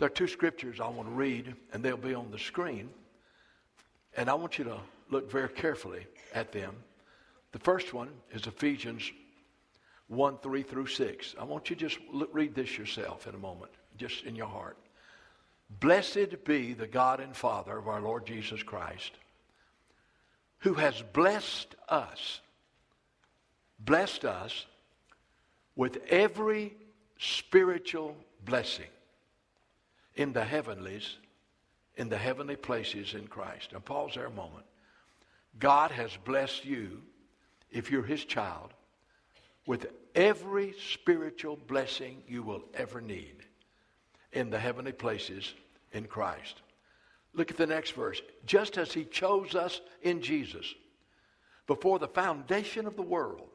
There are two scriptures I want to read, and they'll be on the screen. And I want you to look very carefully at them. The first one is Ephesians 1 3 through 6. I want you to just look, read this yourself in a moment, just in your heart. Blessed be the God and Father of our Lord Jesus Christ, who has blessed us, blessed us with every spiritual blessing in the heavenlies, in the heavenly places in Christ. Now, pause there a moment. God has blessed you, if you're his child, with every spiritual blessing you will ever need in the heavenly places in Christ. Look at the next verse. Just as he chose us in Jesus before the foundation of the world,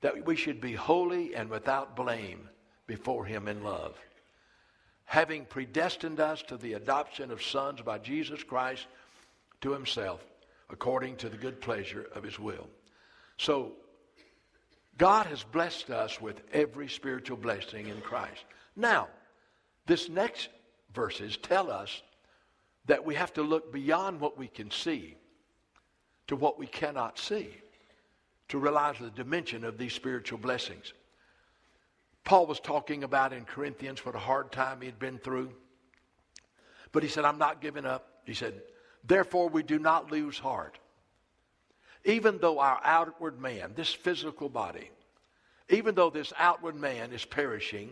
that we should be holy and without blame before him in love having predestined us to the adoption of sons by Jesus Christ to himself, according to the good pleasure of his will. So, God has blessed us with every spiritual blessing in Christ. Now, this next verses tell us that we have to look beyond what we can see to what we cannot see to realize the dimension of these spiritual blessings. Paul was talking about in Corinthians what a hard time he had been through. But he said, I'm not giving up. He said, Therefore, we do not lose heart. Even though our outward man, this physical body, even though this outward man is perishing,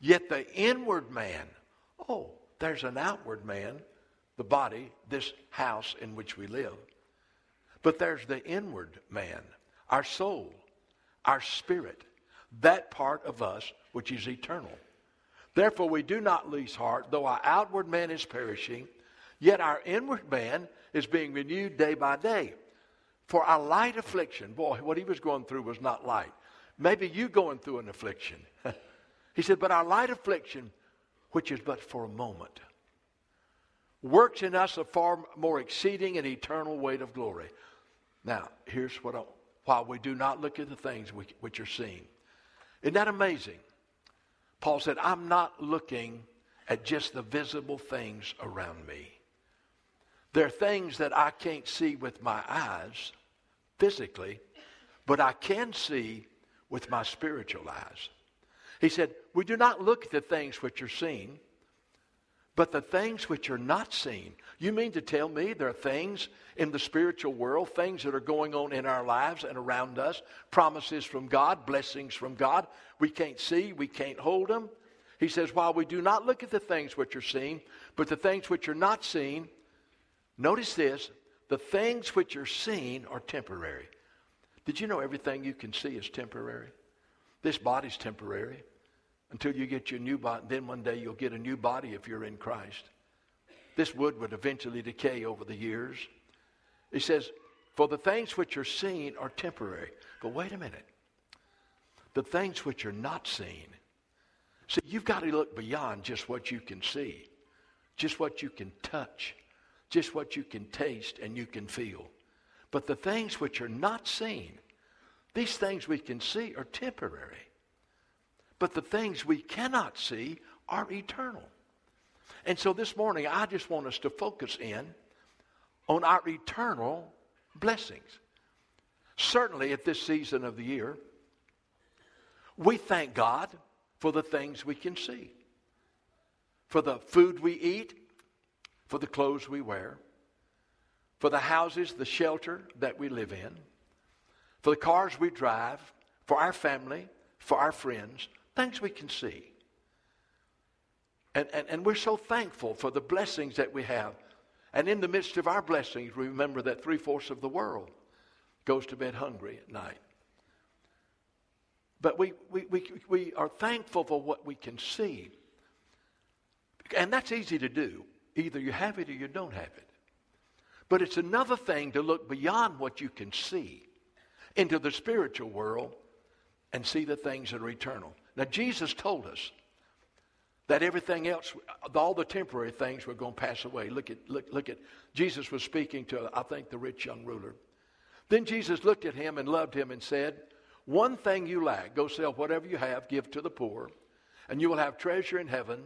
yet the inward man, oh, there's an outward man, the body, this house in which we live. But there's the inward man, our soul, our spirit that part of us which is eternal. Therefore, we do not lose heart, though our outward man is perishing, yet our inward man is being renewed day by day. For our light affliction, boy, what he was going through was not light. Maybe you going through an affliction. he said, but our light affliction, which is but for a moment, works in us a far more exceeding and eternal weight of glory. Now, here's what I, while we do not look at the things which are seen, isn't that amazing? Paul said, I'm not looking at just the visible things around me. There are things that I can't see with my eyes physically, but I can see with my spiritual eyes. He said, We do not look at the things which are seen, but the things which are not seen. You mean to tell me there are things in the spiritual world, things that are going on in our lives and around us, promises from God, blessings from God, we can't see, we can't hold them? He says, while we do not look at the things which are seen, but the things which are not seen, notice this the things which are seen are temporary. Did you know everything you can see is temporary? This body's temporary until you get your new body. Then one day you'll get a new body if you're in Christ. This wood would eventually decay over the years. He says, For the things which are seen are temporary. But wait a minute. The things which are not seen. See, you've got to look beyond just what you can see, just what you can touch, just what you can taste and you can feel. But the things which are not seen, these things we can see are temporary. But the things we cannot see are eternal. And so this morning, I just want us to focus in on our eternal blessings. Certainly at this season of the year, we thank God for the things we can see, for the food we eat, for the clothes we wear, for the houses, the shelter that we live in, for the cars we drive, for our family, for our friends, things we can see. And, and, and we're so thankful for the blessings that we have. And in the midst of our blessings, we remember that three fourths of the world goes to bed hungry at night. But we, we, we, we are thankful for what we can see. And that's easy to do. Either you have it or you don't have it. But it's another thing to look beyond what you can see into the spiritual world and see the things that are eternal. Now, Jesus told us that everything else, all the temporary things were going to pass away. Look at, look, look at, Jesus was speaking to, I think, the rich young ruler. Then Jesus looked at him and loved him and said, One thing you lack, go sell whatever you have, give to the poor, and you will have treasure in heaven,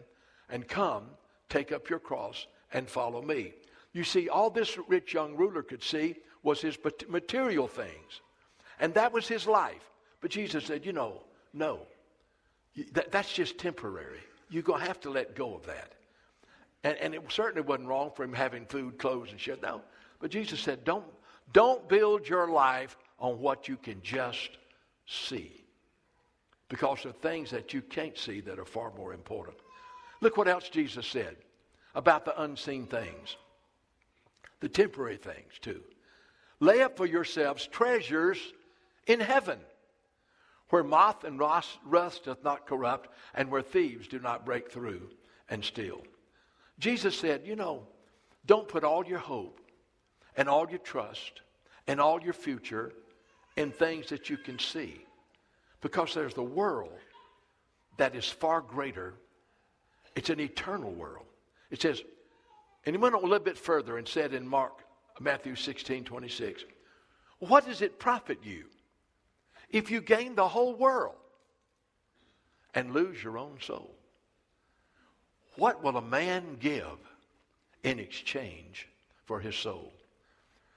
and come, take up your cross, and follow me. You see, all this rich young ruler could see was his material things. And that was his life. But Jesus said, you know, no, that, that's just temporary. You're going to have to let go of that. And, and, it certainly wasn't wrong for him having food, clothes, and shit. No. But Jesus said, don't, don't build your life on what you can just see. Because there are things that you can't see that are far more important. Look what else Jesus said about the unseen things, the temporary things, too. Lay up for yourselves treasures in heaven, where moth and rust, doth not corrupt, and where thieves do not break through and steal. Jesus said, You know, don't put all your hope and all your trust and all your future in things that you can see. Because there's the world that is far greater. It's an eternal world. It says, and he went a little bit further and said in Mark, Matthew 16, 26, What does it profit you if you gain the whole world and lose your own soul? What will a man give in exchange for his soul?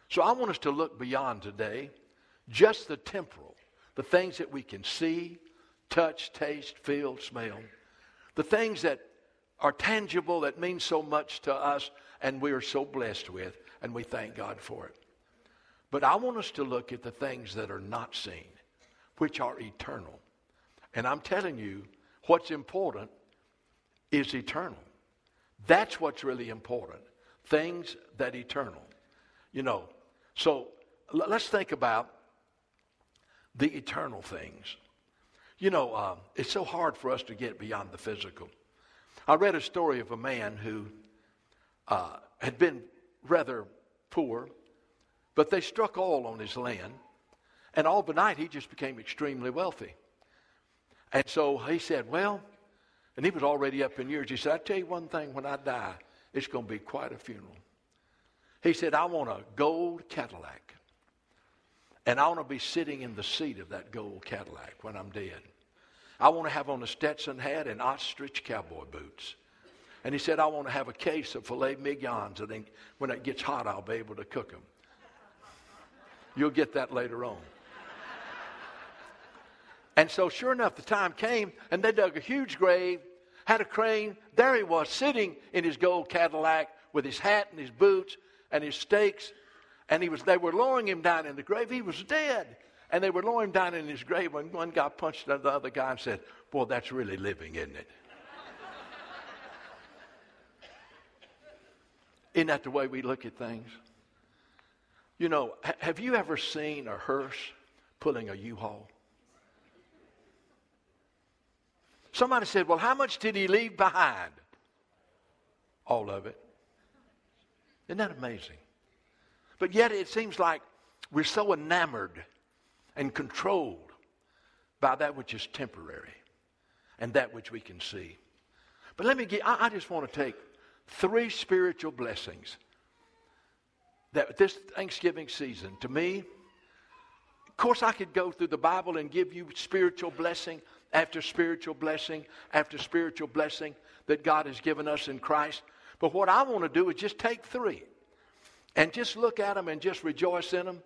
So I want us to look beyond today, just the temporal, the things that we can see, touch, taste, feel, smell, the things that are tangible that mean so much to us and we are so blessed with, and we thank God for it. But I want us to look at the things that are not seen, which are eternal. And I'm telling you, what's important is eternal. That's what's really important. Things that eternal. You know, so let's think about the eternal things. You know, uh, it's so hard for us to get beyond the physical. I read a story of a man who uh, had been rather poor, but they struck oil on his land, and all night he just became extremely wealthy. And so he said, Well, and he was already up in years. He said, I tell you one thing, when I die, it's going to be quite a funeral. He said, I want a gold Cadillac. And I want to be sitting in the seat of that gold Cadillac when I'm dead. I want to have on a Stetson hat and ostrich cowboy boots. And he said, I want to have a case of filet mignons, then when it gets hot, I'll be able to cook them. You'll get that later on. And so, sure enough, the time came, and they dug a huge grave, had a crane. There he was, sitting in his gold Cadillac with his hat and his boots and his steaks. And he was, they were lowering him down in the grave. He was dead. And they were lowering him down in his grave when one guy punched the other guy and said, Boy, that's really living, isn't it? Isn't that the way we look at things? You know, have you ever seen a hearse pulling a U-Haul? Somebody said, Well, how much did he leave behind? All of it. Isn't that amazing? But yet it seems like we're so enamored and controlled by that which is temporary and that which we can see. But let me get, I, I just want to take three spiritual blessings that this Thanksgiving season, to me, of course, I could go through the Bible and give you spiritual blessing after spiritual blessing after spiritual blessing that God has given us in Christ. But what I want to do is just take three and just look at them and just rejoice in them.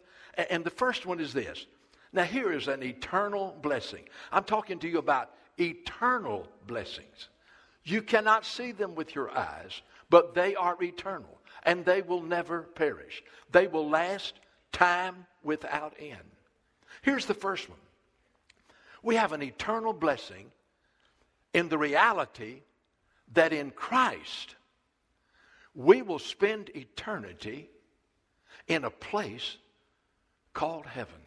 And the first one is this. Now, here is an eternal blessing. I'm talking to you about eternal blessings. You cannot see them with your eyes, but they are eternal and they will never perish. They will last time without end. Here's the first one we have an eternal blessing in the reality that in Christ we will spend eternity in a place called heaven.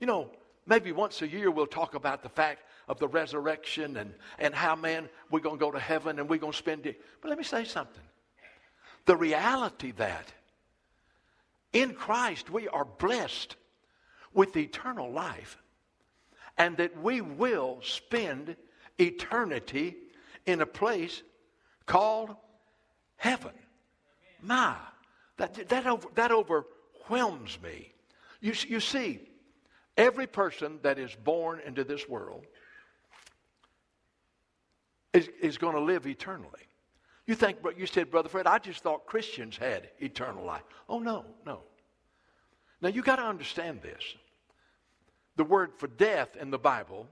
You know, maybe once a year we'll talk about the fact of the resurrection and, and how, man, we're going to go to heaven and we're going to spend it. But let me say something. The reality that in Christ we are blessed with eternal life and that we will spend eternity in a place called heaven. My, that, that, over, that overwhelms me. You, you see, every person that is born into this world is, is going to live eternally. You think, you said, Brother Fred, I just thought Christians had eternal life. Oh, no, no. Now, you got to understand this. The word for death in the Bible,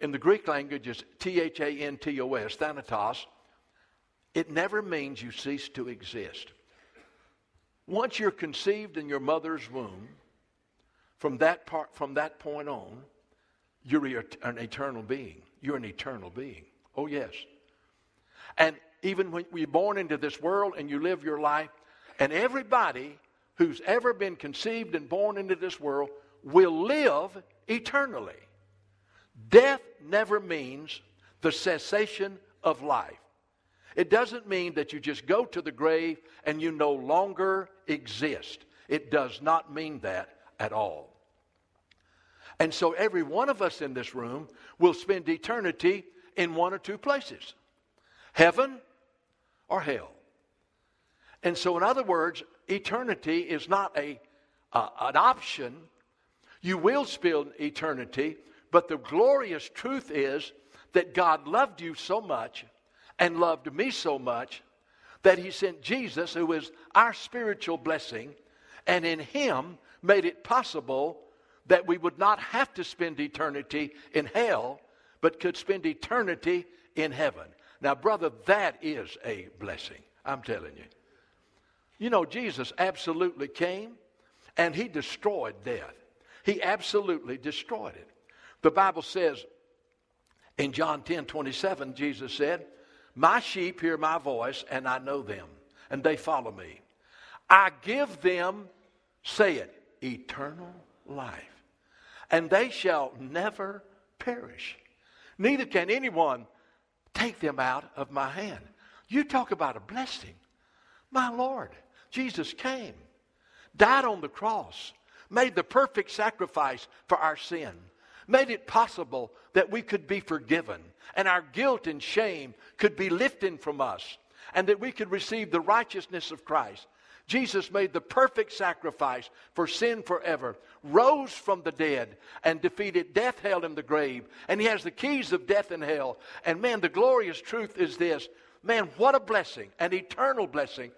in the Greek language, is T H A N T O S, thanatos. It never means you cease to exist. Once you're conceived in your mother's womb, from that, part, from that point on, you're an eternal being. You're an eternal being. Oh, yes. And even when you're born into this world and you live your life, and everybody who's ever been conceived and born into this world will live eternally. Death never means the cessation of life. It doesn't mean that you just go to the grave and you no longer exist. It does not mean that at all. And so every one of us in this room will spend eternity in one or two places heaven or hell. And so, in other words, eternity is not a, uh, an option. You will spend eternity, but the glorious truth is that God loved you so much and loved me so much that he sent Jesus, who is our spiritual blessing, and in him made it possible that we would not have to spend eternity in hell, but could spend eternity in heaven. Now, brother, that is a blessing. I'm telling you. You know, Jesus absolutely came and he destroyed death. He absolutely destroyed it. The Bible says in John 10 27, Jesus said, my sheep hear my voice, and I know them, and they follow me. I give them, say it, eternal life, and they shall never perish. Neither can anyone take them out of my hand. You talk about a blessing. My Lord, Jesus came, died on the cross, made the perfect sacrifice for our sin made it possible that we could be forgiven and our guilt and shame could be lifted from us and that we could receive the righteousness of Christ. Jesus made the perfect sacrifice for sin forever, rose from the dead, and defeated death, hell, and the grave. And he has the keys of death and hell. And man, the glorious truth is this man, what a blessing, an eternal blessing,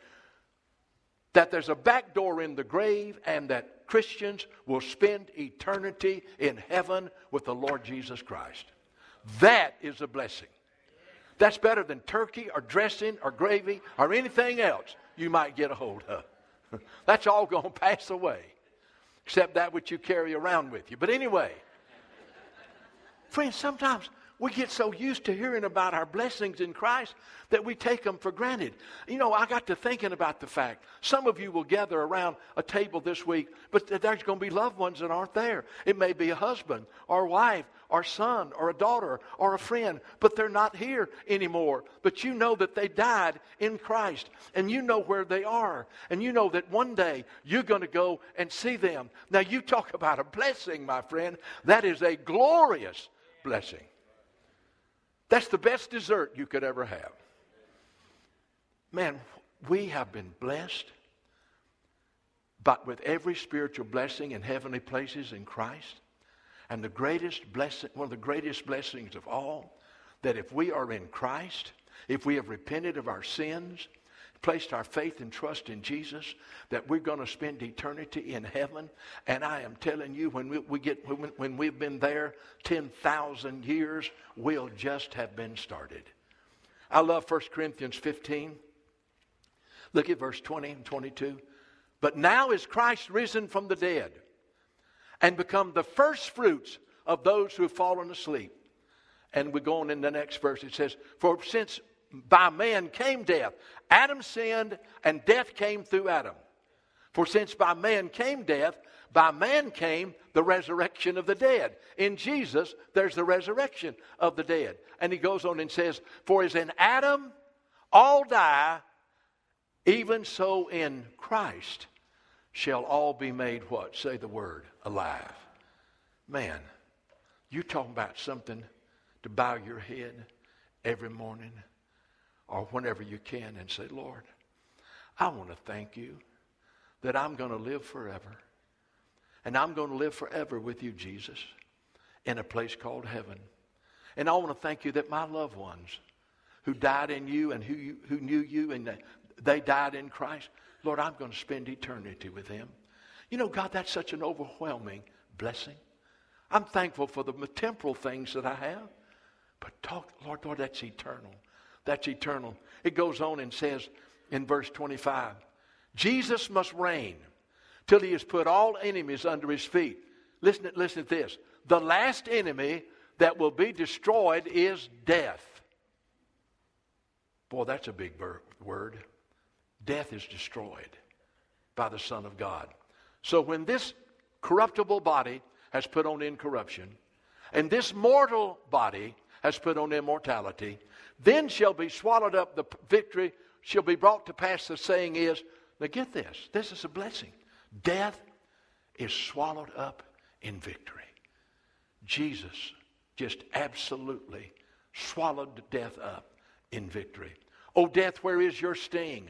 that there's a back door in the grave and that Christians will spend eternity in heaven with the Lord Jesus Christ. That is a blessing. That's better than turkey or dressing or gravy or anything else you might get a hold of. That's all going to pass away, except that which you carry around with you. But anyway, friends, sometimes we get so used to hearing about our blessings in Christ that we take them for granted. You know, I got to thinking about the fact some of you will gather around a table this week, but there's going to be loved ones that aren't there. It may be a husband or wife or son or a daughter or a friend, but they're not here anymore. But you know that they died in Christ and you know where they are. And you know that one day you're going to go and see them. Now, you talk about a blessing, my friend. That is a glorious blessing. That's the best dessert you could ever have. Man, we have been blessed but with every spiritual blessing in heavenly places in Christ. And the greatest blessing, one of the greatest blessings of all, that if we are in Christ, if we have repented of our sins, placed our faith and trust in Jesus, that we're going to spend eternity in heaven. And I am telling you, when we, we get when, when we've been there 10,000 years, we'll just have been started. I love 1 Corinthians 15. Look at verse 20 and 22. But now is Christ risen from the dead and become the first fruits of those who have fallen asleep. And we go on in the next verse. It says, For since by man came death. Adam sinned, and death came through Adam. For since by man came death, by man came the resurrection of the dead. In Jesus, there's the resurrection of the dead. And he goes on and says, For as in Adam all die, even so in Christ shall all be made what? Say the word, alive. Man, you talking about something to bow your head every morning or whenever you can and say, Lord, I want to thank you that I'm going to live forever. And I'm going to live forever with you, Jesus, in a place called heaven. And I want to thank you that my loved ones who died in you and who, you, who knew you and they died in Christ, Lord, I'm going to spend eternity with them. You know, God, that's such an overwhelming blessing. I'm thankful for the temporal things that I have. But talk, Lord, Lord, that's eternal. That's eternal. It goes on and says in verse 25 Jesus must reign till he has put all enemies under his feet. Listen, listen to this. The last enemy that will be destroyed is death. Boy, that's a big word. Death is destroyed by the Son of God. So when this corruptible body has put on incorruption, and this mortal body has put on immortality, then shall be swallowed up the victory, shall be brought to pass. The saying is, now get this, this is a blessing. Death is swallowed up in victory. Jesus just absolutely swallowed death up in victory. O death, where is your sting?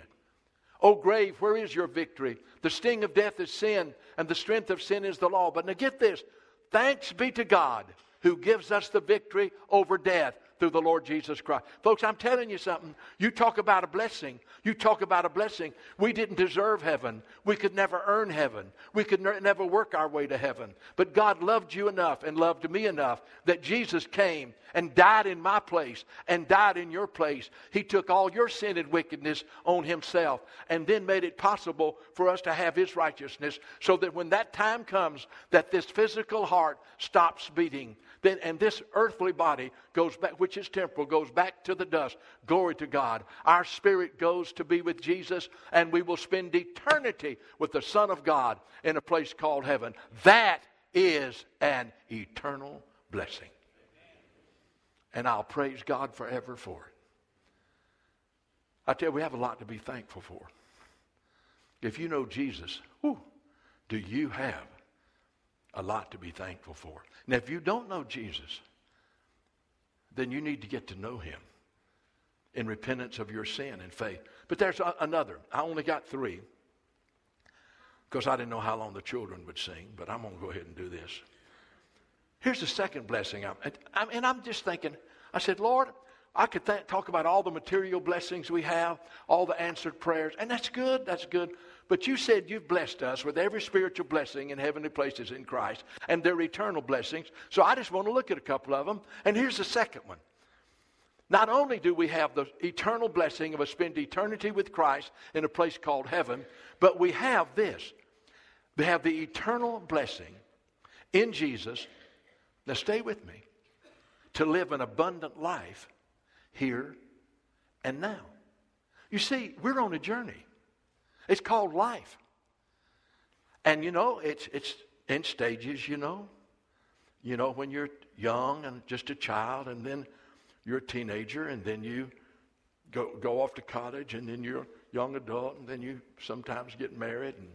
O grave, where is your victory? The sting of death is sin, and the strength of sin is the law. But now get this thanks be to God who gives us the victory over death through the Lord Jesus Christ. Folks, I'm telling you something. You talk about a blessing. You talk about a blessing. We didn't deserve heaven. We could never earn heaven. We could ne- never work our way to heaven. But God loved you enough and loved me enough that Jesus came and died in my place and died in your place. He took all your sin and wickedness on himself and then made it possible for us to have his righteousness so that when that time comes that this physical heart stops beating, then, and this earthly body goes back, which is temporal, goes back to the dust. Glory to God. Our spirit goes to be with Jesus, and we will spend eternity with the Son of God in a place called heaven. That is an eternal blessing. And I'll praise God forever for it. I tell you, we have a lot to be thankful for. If you know Jesus, whew, do you have a lot to be thankful for. Now, if you don't know Jesus, then you need to get to know him in repentance of your sin and faith. But there's a, another. I only got three because I didn't know how long the children would sing, but I'm going to go ahead and do this. Here's the second blessing. I'm, and I'm just thinking, I said, Lord, I could th- talk about all the material blessings we have, all the answered prayers, and that's good, that's good. But you said you've blessed us with every spiritual blessing in heavenly places in Christ, and they're eternal blessings. So I just want to look at a couple of them. And here's the second one. Not only do we have the eternal blessing of a spend eternity with Christ in a place called heaven, but we have this. We have the eternal blessing in Jesus. Now stay with me. To live an abundant life here and now. You see, we're on a journey. It's called life. And you know, it's, it's in stages, you know. You know, when you're young and just a child, and then you're a teenager, and then you go, go off to college, and then you're a young adult, and then you sometimes get married, and,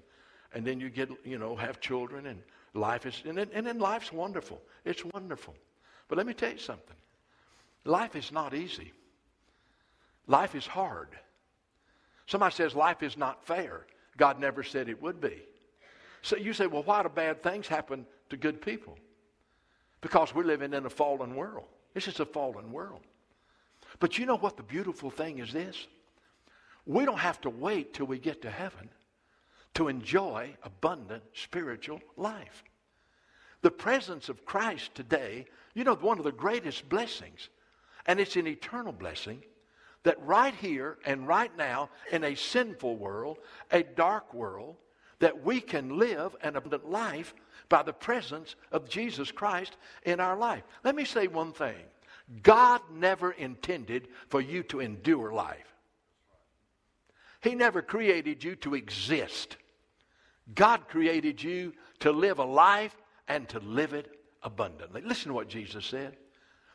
and then you get, you know, have children, and life is, and then, and then life's wonderful. It's wonderful. But let me tell you something life is not easy, life is hard. Somebody says life is not fair. God never said it would be. So you say, well, why do bad things happen to good people? Because we're living in a fallen world. This is a fallen world. But you know what the beautiful thing is this? We don't have to wait till we get to heaven to enjoy abundant spiritual life. The presence of Christ today, you know, one of the greatest blessings, and it's an eternal blessing, that right here and right now in a sinful world, a dark world, that we can live an abundant life by the presence of Jesus Christ in our life. Let me say one thing God never intended for you to endure life, He never created you to exist. God created you to live a life and to live it abundantly. Listen to what Jesus said.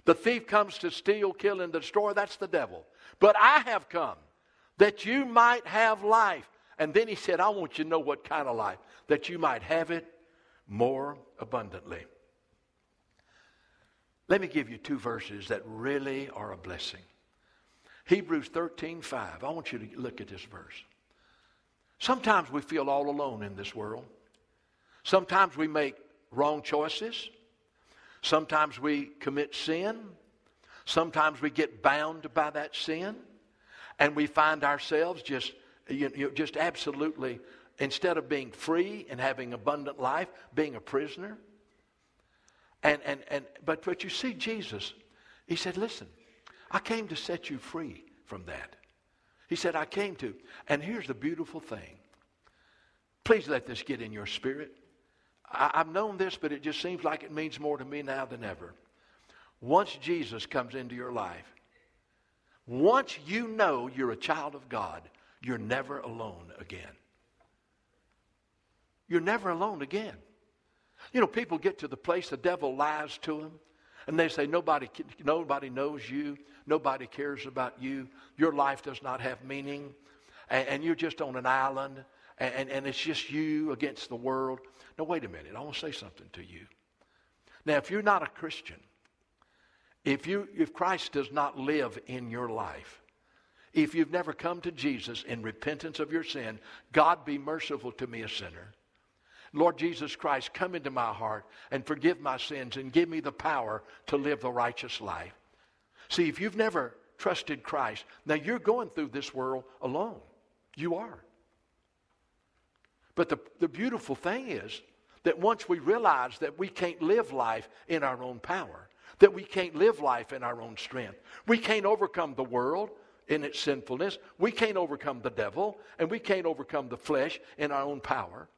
The thief comes to steal, kill, and destroy. That's the devil. But I have come that you might have life. And then he said, I want you to know what kind of life, that you might have it more abundantly. Let me give you two verses that really are a blessing. Hebrews 13, 5. I want you to look at this verse. Sometimes we feel all alone in this world. Sometimes we make wrong choices. Sometimes we commit sin. Sometimes we get bound by that sin and we find ourselves just, you know, just absolutely, instead of being free and having abundant life, being a prisoner. And, and, and, but, but you see, Jesus, he said, listen, I came to set you free from that. He said, I came to. And here's the beautiful thing. Please let this get in your spirit. I, I've known this, but it just seems like it means more to me now than ever. Once Jesus comes into your life, once you know you're a child of God, you're never alone again. You're never alone again. You know, people get to the place the devil lies to them, and they say, nobody, nobody knows you, nobody cares about you, your life does not have meaning, and, and you're just on an island, and, and it's just you against the world. Now, wait a minute, I want to say something to you. Now, if you're not a Christian, if, you, if Christ does not live in your life, if you've never come to Jesus in repentance of your sin, God be merciful to me, a sinner. Lord Jesus Christ, come into my heart and forgive my sins and give me the power to live the righteous life. See, if you've never trusted Christ, now you're going through this world alone. You are. But the, the beautiful thing is that once we realize that we can't live life in our own power, that we can't live life in our own strength. We can't overcome the world in its sinfulness. We can't overcome the devil, and we can't overcome the flesh in our own power.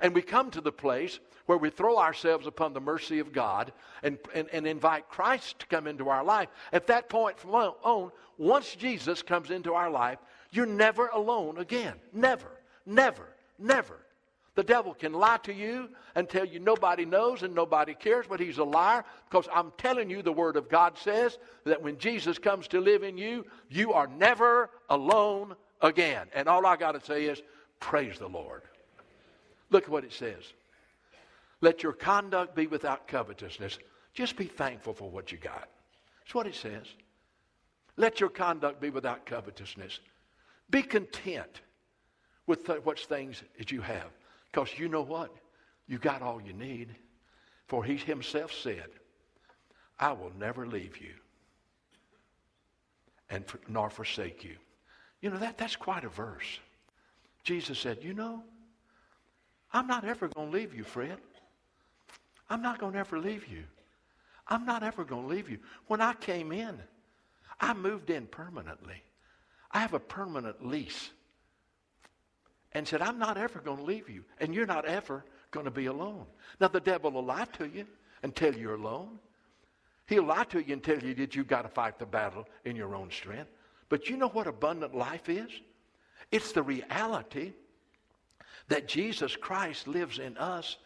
And we come to the place where we throw ourselves upon the mercy of God and, and, and invite Christ to come into our life. At that point from on, once Jesus comes into our life, you're never alone again. Never, never, never. The devil can lie to you and tell you nobody knows and nobody cares, but he's a liar because I'm telling you the Word of God says that when Jesus comes to live in you, you are never alone again. And all I got to say is, praise the Lord. Look at what it says. Let your conduct be without covetousness. Just be thankful for what you got. That's what it says. Let your conduct be without covetousness. Be content with th- what things that you have. Because you know what? You got all you need. For he himself said, I will never leave you and for, nor forsake you. You know, that, that's quite a verse. Jesus said, You know, I'm not ever going to leave you, Fred. I'm not going to ever leave you. I'm not ever going to leave you. When I came in, I moved in permanently. I have a permanent lease and said, I'm not ever going to leave you, and you're not ever going to be alone. Now, the devil will lie to you and tell you're alone. He'll lie to you and tell you that you've got to fight the battle in your own strength. But you know what abundant life is? It's the reality that Jesus Christ lives in us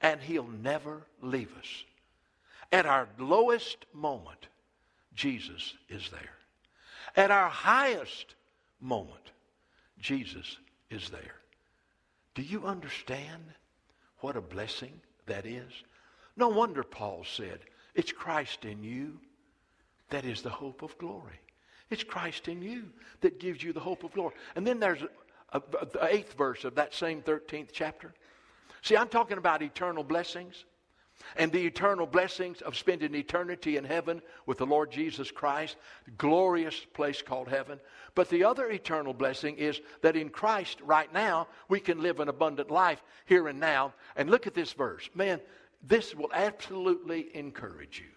and he'll never leave us. At our lowest moment, Jesus is there. At our highest moment, Jesus is there. Do you understand what a blessing that is? No wonder Paul said, It's Christ in you that is the hope of glory. It's Christ in you that gives you the hope of glory. And then there's the eighth verse of that same 13th chapter. See, I'm talking about eternal blessings and the eternal blessings of spending eternity in heaven with the Lord Jesus Christ, glorious place called heaven. But the other eternal blessing is that in Christ right now we can live an abundant life here and now. And look at this verse. Man, this will absolutely encourage you.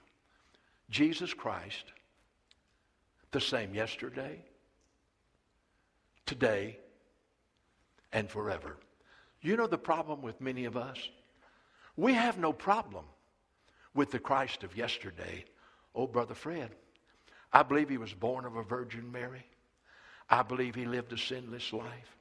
Jesus Christ, the same yesterday, today, and forever. You know the problem with many of us? We have no problem with the Christ of yesterday. Oh, Brother Fred, I believe he was born of a Virgin Mary. I believe he lived a sinless life.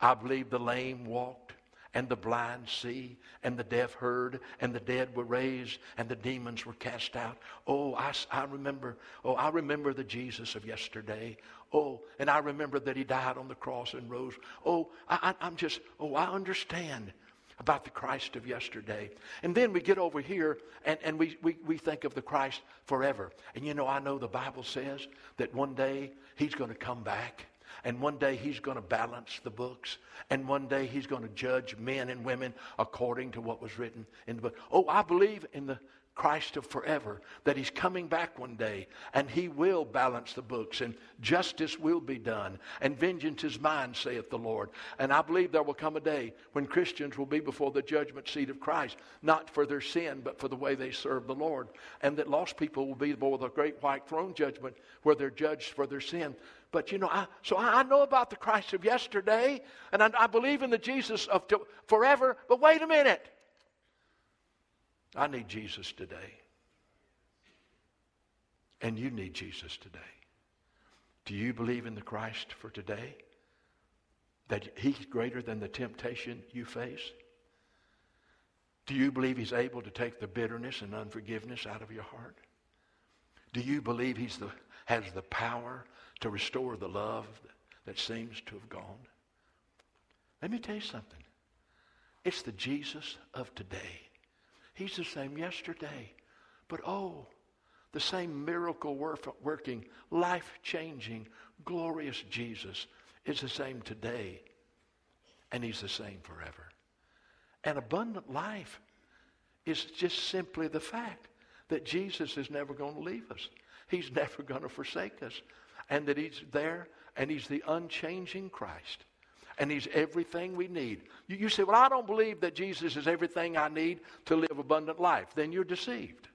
I believe the lame walked and the blind see and the deaf heard and the dead were raised and the demons were cast out. Oh, I, I remember, oh, I remember the Jesus of yesterday. Oh, and I remember that he died on the cross and rose. Oh, I, I'm just, oh, I understand about the Christ of yesterday. And then we get over here and, and we, we, we think of the Christ forever. And you know, I know the Bible says that one day he's going to come back. And one day he's going to balance the books. And one day he's going to judge men and women according to what was written in the book. Oh, I believe in the Christ of forever, that he's coming back one day and he will balance the books and justice will be done and vengeance is mine, saith the Lord. And I believe there will come a day when Christians will be before the judgment seat of Christ, not for their sin, but for the way they serve the Lord. And that lost people will be before the great white throne judgment where they're judged for their sin. But you know, I, so I know about the Christ of yesterday and I, I believe in the Jesus of to, forever. But wait a minute. I need Jesus today. And you need Jesus today. Do you believe in the Christ for today? That he's greater than the temptation you face? Do you believe he's able to take the bitterness and unforgiveness out of your heart? Do you believe he has the power to restore the love that seems to have gone? Let me tell you something. It's the Jesus of today He's the same yesterday. But oh, the same miracle working, life changing, glorious Jesus is the same today. And he's the same forever. And abundant life is just simply the fact that Jesus is never going to leave us. He's never going to forsake us. And that he's there and he's the unchanging Christ and He's everything we need. You, you say, Well, I don't believe that Jesus is everything I need to live abundant life. Then you're deceived.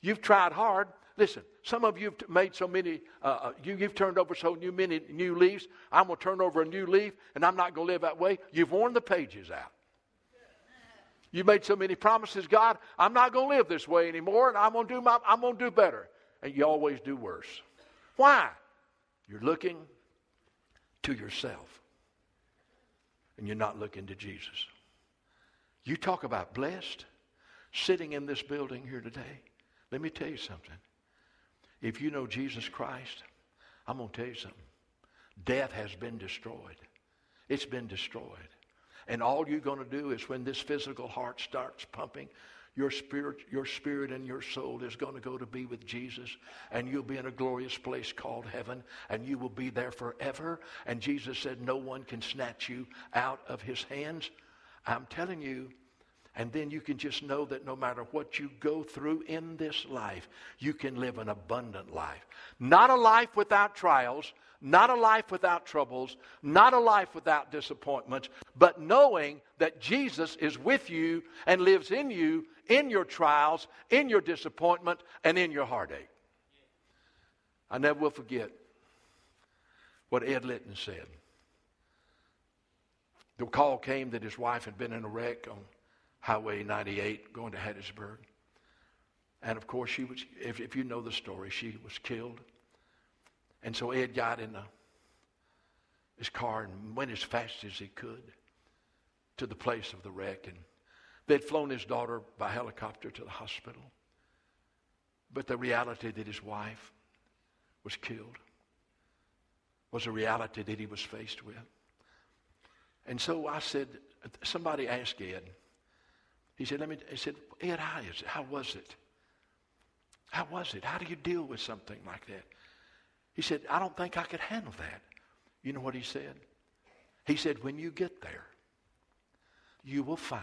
You've tried hard. Listen, some of you have made so many, uh, uh you, have turned over so new, many new leaves. I'm going to turn over a new leaf, and I'm not going to live that way. You've worn the pages out. You've made so many promises, God, I'm not going to live this way anymore, and I'm going to do my, I'm going to do better. And you always do worse. Why? You're looking to yourself. And you're not looking to Jesus. You talk about blessed sitting in this building here today. Let me tell you something. If you know Jesus Christ, I'm going to tell you something. Death has been destroyed. It's been destroyed. And all you're going to do is when this physical heart starts pumping, your spirit, your spirit and your soul is going to go to be with Jesus, and you'll be in a glorious place called heaven, and you will be there forever. And Jesus said, No one can snatch you out of his hands. I'm telling you, and then you can just know that no matter what you go through in this life, you can live an abundant life. Not a life without trials, not a life without troubles, not a life without disappointments, but knowing that Jesus is with you and lives in you in your trials, in your disappointment, and in your heartache. I never will forget what Ed Litton said. The call came that his wife had been in a wreck on Highway 98 going to Hattiesburg. And of course, she was, if, if you know the story, she was killed. And so Ed got in the, his car and went as fast as he could to the place of the wreck. And They'd flown his daughter by helicopter to the hospital. But the reality that his wife was killed was a reality that he was faced with. And so I said, somebody asked Ed. He said, let me, he said, Ed, how is it? How was it? How was it? How do you deal with something like that? He said, I don't think I could handle that. You know what he said? He said, when you get there, you will find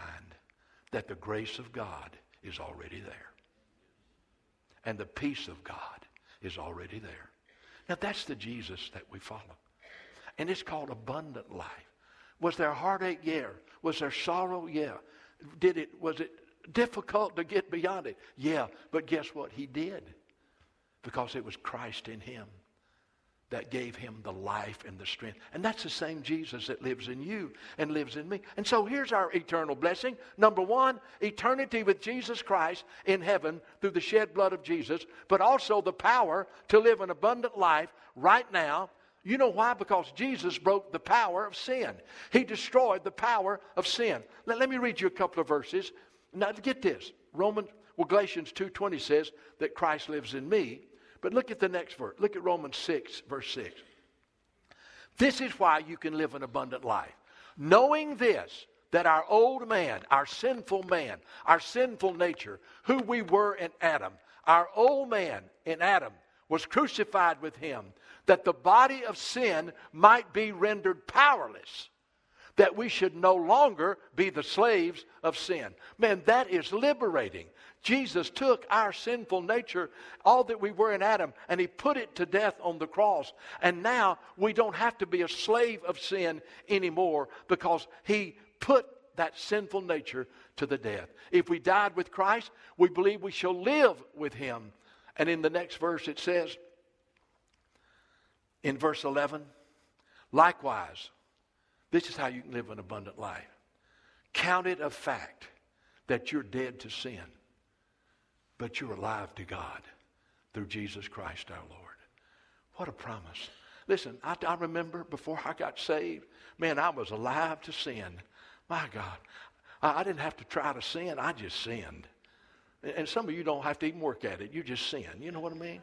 that the grace of God is already there. And the peace of God is already there. Now that's the Jesus that we follow. And it's called abundant life. Was there heartache? Yeah. Was there sorrow? Yeah. Did it was it difficult to get beyond it? Yeah. But guess what? He did. Because it was Christ in him that gave him the life and the strength. And that's the same Jesus that lives in you and lives in me. And so here's our eternal blessing. Number one, eternity with Jesus Christ in heaven through the shed blood of Jesus, but also the power to live an abundant life right now. You know why? Because Jesus broke the power of sin. He destroyed the power of sin. Let, let me read you a couple of verses. Now get this. Romans well, Galatians 2.20 says that Christ lives in me but look at the next verse. Look at Romans 6, verse 6. This is why you can live an abundant life. Knowing this, that our old man, our sinful man, our sinful nature, who we were in Adam, our old man in Adam was crucified with him, that the body of sin might be rendered powerless that we should no longer be the slaves of sin. Man, that is liberating. Jesus took our sinful nature, all that we were in Adam, and he put it to death on the cross. And now we don't have to be a slave of sin anymore because he put that sinful nature to the death. If we died with Christ, we believe we shall live with him. And in the next verse it says, in verse 11, likewise, this is how you can live an abundant life. Count it a fact that you're dead to sin, but you're alive to God through Jesus Christ our Lord. What a promise. Listen, I, I remember before I got saved, man, I was alive to sin. My God, I, I didn't have to try to sin, I just sinned. And some of you don't have to even work at it, you just sin. You know what I mean?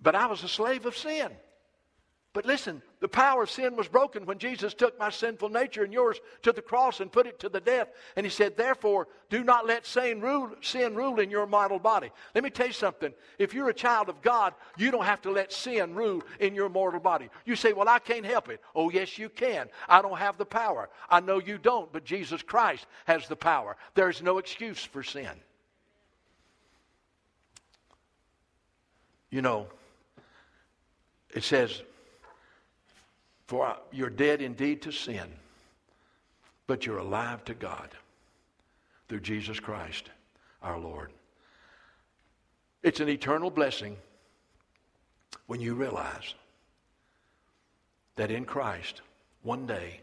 But I was a slave of sin. But listen, the power of sin was broken when Jesus took my sinful nature and yours to the cross and put it to the death. And he said, Therefore, do not let sin rule, sin rule in your mortal body. Let me tell you something. If you're a child of God, you don't have to let sin rule in your mortal body. You say, Well, I can't help it. Oh, yes, you can. I don't have the power. I know you don't, but Jesus Christ has the power. There's no excuse for sin. You know, it says, For you're dead indeed to sin, but you're alive to God through Jesus Christ our Lord. It's an eternal blessing when you realize that in Christ, one day,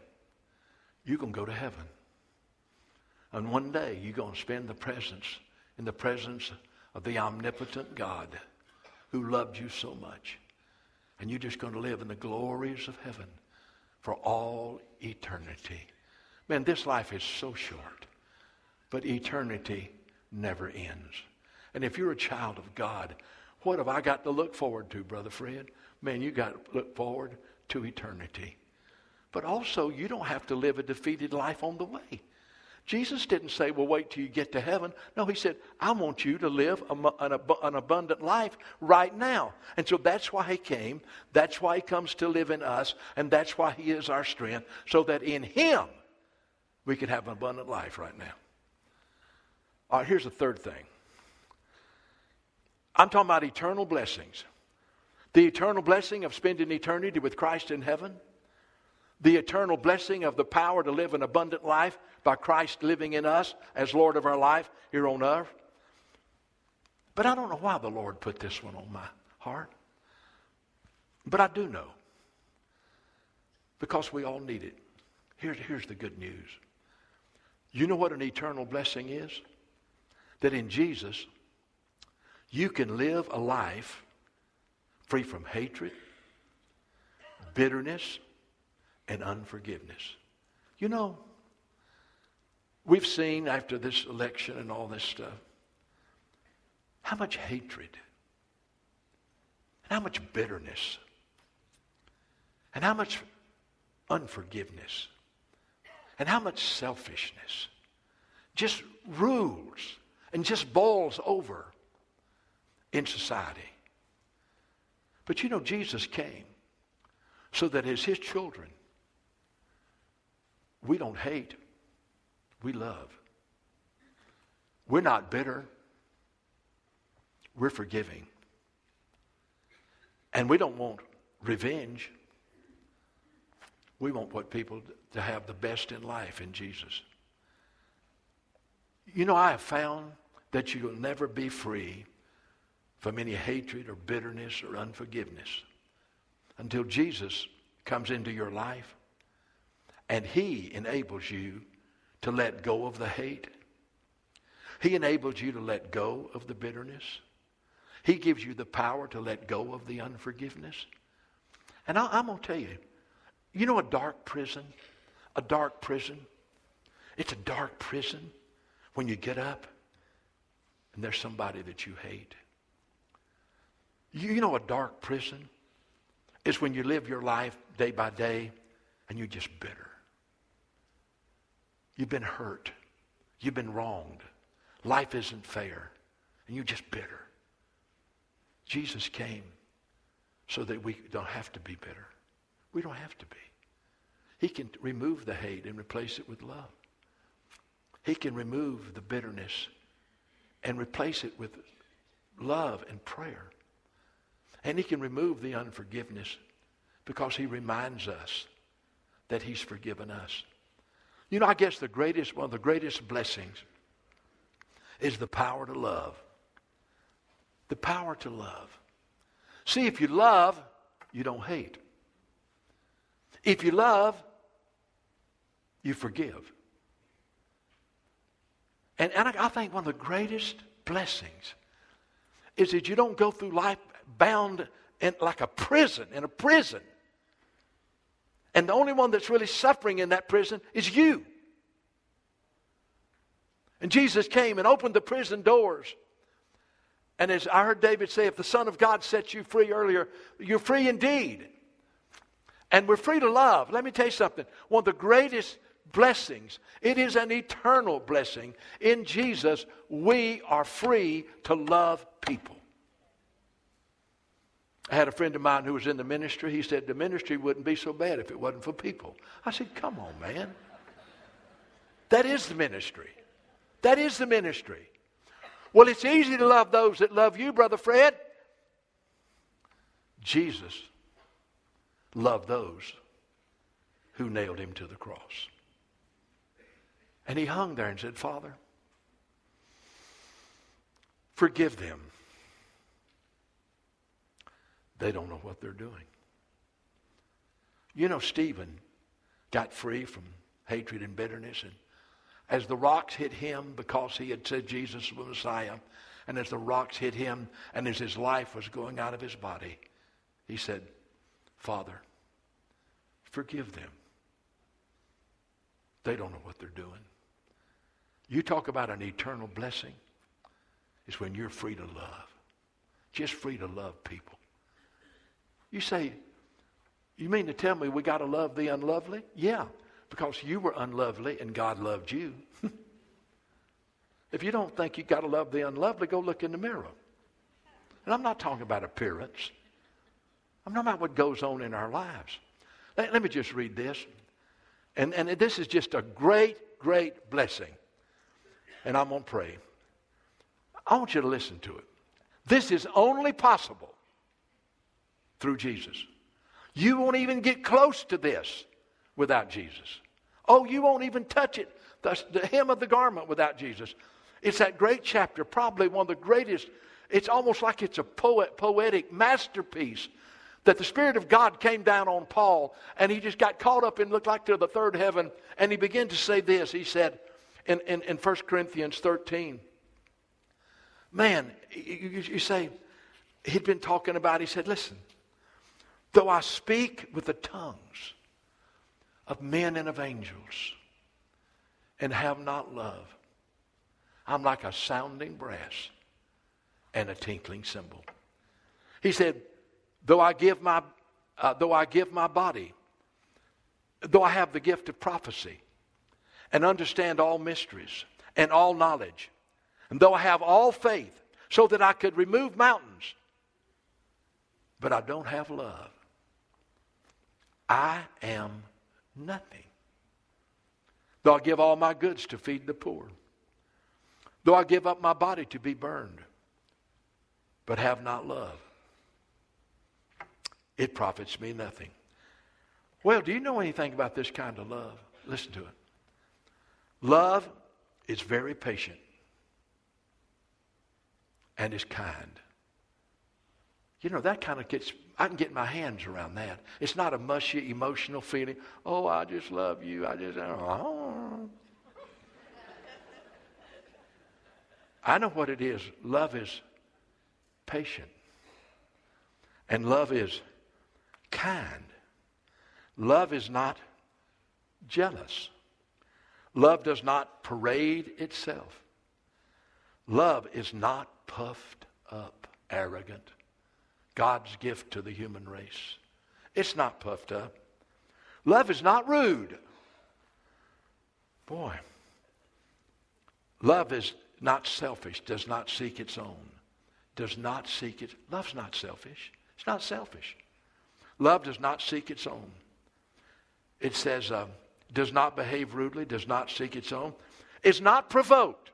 you can go to heaven. And one day, you're going to spend the presence in the presence of the omnipotent God who loved you so much. And you're just going to live in the glories of heaven for all eternity. Man, this life is so short, but eternity never ends. And if you're a child of God, what have I got to look forward to, Brother Fred? Man, you got to look forward to eternity. But also, you don't have to live a defeated life on the way. Jesus didn't say, well, wait till you get to heaven. No, he said, I want you to live an, abundant life right now. And so that's why he came. That's why he comes to live in us. And that's why he is our strength, so that in him we can have an abundant life right now. All right, here's the third thing I'm talking about eternal blessings. The eternal blessing of spending eternity with Christ in heaven the eternal blessing of the power to live an abundant life by Christ living in us as Lord of our life here on earth. But I don't know why the Lord put this one on my heart. But I do know. Because we all need it. Here's, here's the good news. You know what an eternal blessing is? That in Jesus, you can live a life free from hatred, bitterness, and unforgiveness. You know, we've seen after this election and all this stuff how much hatred and how much bitterness and how much unforgiveness and how much selfishness just rules and just boils over in society. But you know, Jesus came so that as his children, we don't hate, we love. We're not bitter, we're forgiving. And we don't want revenge. We want what people to have the best in life in Jesus. You know, I have found that you'll never be free from any hatred or bitterness or unforgiveness until Jesus comes into your life and He enables you to let go of the hate. He enables you to let go of the bitterness. He gives you the power to let go of the unforgiveness. And I, am going to tell you, you know a dark prison? A dark prison? It's a dark prison when you get up and there's somebody that you hate. You, you know a dark prison is when you live your life day by day and you're just bitter. You've been hurt. You've been wronged. Life isn't fair. And you're just bitter. Jesus came so that we don't have to be bitter. We don't have to be. He can remove the hate and replace it with love. He can remove the bitterness and replace it with love and prayer. And he can remove the unforgiveness because he reminds us that he's forgiven us. You know, I guess the greatest, one of the greatest blessings is the power to love. The power to love. See, if you love, you don't hate. If you love, you forgive. And, and I, I think one of the greatest blessings is that you don't go through life bound in like a prison, in a prison. And the only one that's really suffering in that prison is you. And Jesus came and opened the prison doors. And as I heard David say, if the Son of God sets you free earlier, you're free indeed. And we're free to love. Let me tell you something. One of the greatest blessings. It is an eternal blessing. In Jesus, we are free to love people. I had a friend of mine who was in the ministry. He said the ministry wouldn't be so bad if it wasn't for people. I said, Come on, man. That is the ministry. That is the ministry. Well, it's easy to love those that love you, Brother Fred. Jesus loved those who nailed him to the cross. And he hung there and said, Father, forgive them. They don't know what they're doing. You know, Stephen got free from hatred and bitterness. And as the rocks hit him because he had said Jesus was Messiah, and as the rocks hit him and as his life was going out of his body, he said, Father, forgive them. They don't know what they're doing. You talk about an eternal blessing. It's when you're free to love. Just free to love people. You say, you mean to tell me we got to love the unlovely? Yeah, because you were unlovely and God loved you. if you don't think you got to love the unlovely, go look in the mirror. And I'm not talking about appearance. I'm talking about what goes on in our lives. Let, let me just read this. And, and this is just a great, great blessing and I'm going to pray. I want you to listen to it. This is only possible through Jesus. You won't even get close to this without Jesus. Oh, you won't even touch it, the, the hem of the garment without Jesus. It's that great chapter, probably one of the greatest. It's almost like it's a poet, poetic masterpiece that the Spirit of God came down on Paul and he just got caught up and looked like to the third heaven and he began to say this. He said, in, in, in 1 Corinthians 13. Man, you, you say, he'd been talking about, he said, listen, though I speak with the tongues of men and of angels and have not love, I'm like a sounding brass and a tinkling cymbal. He said, though I give my, uh, though I give my body, though I have the gift of prophecy, and understand all mysteries and all knowledge. And though I have all faith so that I could remove mountains, but I don't have love, I am nothing. Though I give all my goods to feed the poor, though I give up my body to be burned, but have not love, it profits me nothing. Well, do you know anything about this kind of love? Listen to it. Love is very patient and is kind. You know, that kind of gets, I can get my hands around that. It's not a mushy, emotional feeling. Oh, I just love you. I just, oh. I know what it is. Love is patient. And love is kind. Love is not jealous. Love does not parade itself. Love is not puffed up, arrogant. God's gift to the human race. It's not puffed up. Love is not rude. Boy, love is not selfish, does not seek its own, does not seek it. Love's not selfish. It's not selfish. Love does not seek its own. it says, uh, does not behave rudely, does not seek its own, is not provoked.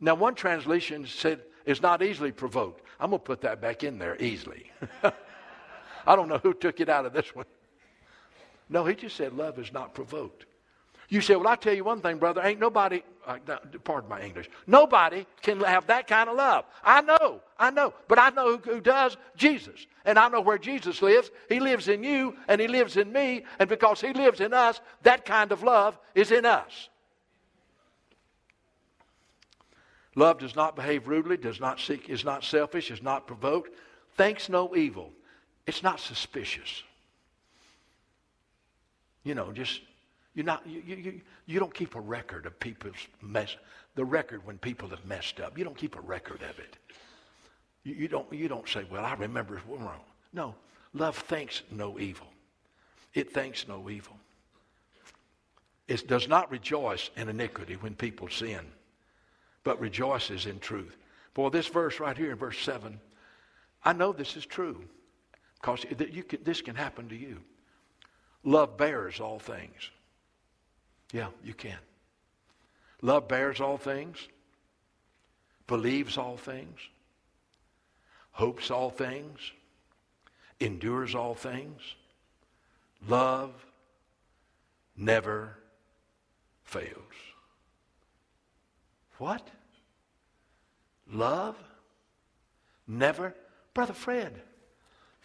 Now, one translation said, is not easily provoked. I'm going to put that back in there, easily. I don't know who took it out of this one. No, he just said love is not provoked. You say, well, I tell you one thing, brother, ain't nobody, uh, pardon my English, nobody can have that kind of love. I know, I know, but I know who, who does? Jesus. And I know where Jesus lives. He lives in you, and He lives in me, and because He lives in us, that kind of love is in us. Love does not behave rudely, does not seek, is not selfish, is not provoked, thinks no evil. It's not suspicious. You know, just you're not, you, you, you don't keep a record of people's mess, the record when people have messed up. You don't keep a record of it. You, you don't, you don't say, well, I remember it wrong. No, love thinks no evil. It thinks no evil. It does not rejoice in iniquity when people sin, but rejoices in truth. Boy, this verse right here in verse 7, I know this is true because this can happen to you. Love bears all things. Yeah, you can. Love bears all things, believes all things, hopes all things, endures all things. Love never fails. What? Love never? Brother Fred,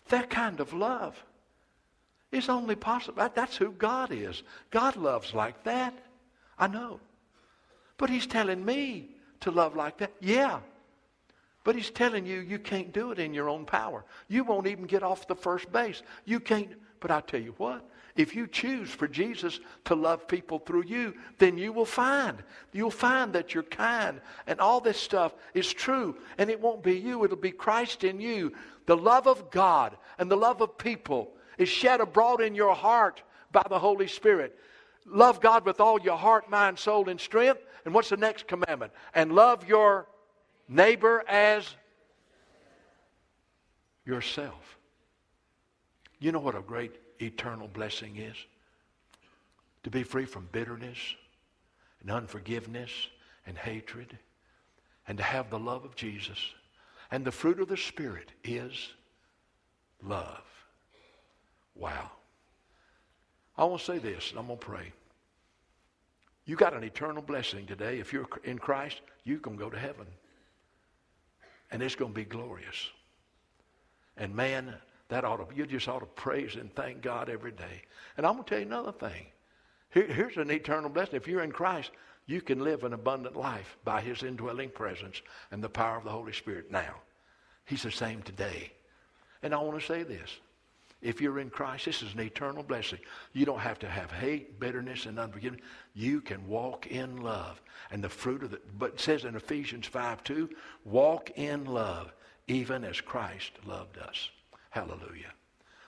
that kind of love is only possible. That's who God is. God loves like that. I know. But He's telling me to love like that. Yeah. But He's telling you you can't do it in your own power. You won't even get off the first base. You can't. But I tell you what, if you choose for Jesus to love people through you, then you will find. You'll find that you're kind and all this stuff is true. And it won't be you, it'll be Christ in you. The love of God and the love of people is shed abroad in your heart by the Holy Spirit. Love God with all your heart, mind, soul, and strength. And what's the next commandment? And love your neighbor as yourself. You know what a great eternal blessing is? To be free from bitterness and unforgiveness and hatred and to have the love of Jesus. And the fruit of the Spirit is love. Wow. I want to say this, and I'm going to pray. You got an eternal blessing today. If you're in Christ, you can go to heaven. And it's going to be glorious. And man, that ought to, you just ought to praise and thank God every day. And I'm going to tell you another thing. Here, here's an eternal blessing. If you're in Christ, you can live an abundant life by his indwelling presence and the power of the Holy Spirit now. He's the same today. And I want to say this. If you're in Christ, this is an eternal blessing. You don't have to have hate, bitterness, and unforgiveness. You can walk in love. And the fruit of the, but it says in Ephesians 5 2, walk in love, even as Christ loved us. Hallelujah.